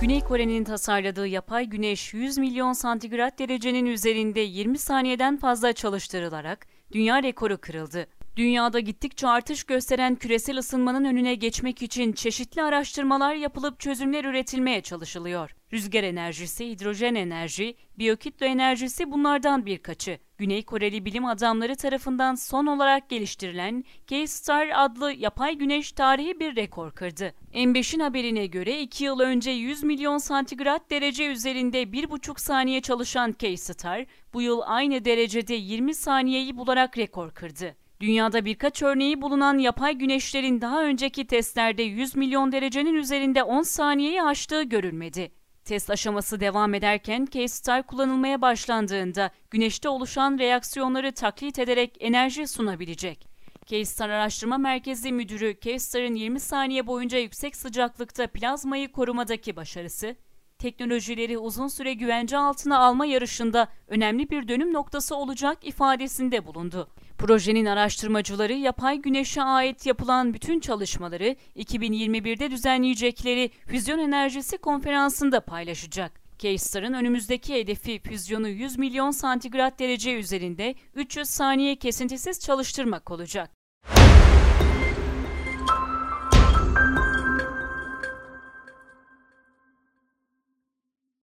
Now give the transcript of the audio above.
Güney Kore'nin tasarladığı yapay güneş 100 milyon santigrat derecenin üzerinde 20 saniyeden fazla çalıştırılarak dünya rekoru kırıldı. Dünyada gittikçe artış gösteren küresel ısınmanın önüne geçmek için çeşitli araştırmalar yapılıp çözümler üretilmeye çalışılıyor. Rüzgar enerjisi, hidrojen enerji, biyokütle enerjisi bunlardan birkaçı. Güney Koreli bilim adamları tarafından son olarak geliştirilen K-Star adlı yapay güneş tarihi bir rekor kırdı. M5'in haberine göre 2 yıl önce 100 milyon santigrat derece üzerinde 1,5 saniye çalışan K-Star bu yıl aynı derecede 20 saniyeyi bularak rekor kırdı. Dünyada birkaç örneği bulunan yapay güneşlerin daha önceki testlerde 100 milyon derecenin üzerinde 10 saniyeyi aştığı görülmedi. Test aşaması devam ederken K-Star kullanılmaya başlandığında güneşte oluşan reaksiyonları taklit ederek enerji sunabilecek. K-Star Araştırma Merkezi Müdürü K-Star'ın 20 saniye boyunca yüksek sıcaklıkta plazmayı korumadaki başarısı, teknolojileri uzun süre güvence altına alma yarışında önemli bir dönüm noktası olacak ifadesinde bulundu. Projenin araştırmacıları yapay güneşe ait yapılan bütün çalışmaları 2021'de düzenleyecekleri Füzyon Enerjisi konferansında paylaşacak. K-Star'ın önümüzdeki hedefi füzyonu 100 milyon santigrat derece üzerinde 300 saniye kesintisiz çalıştırmak olacak.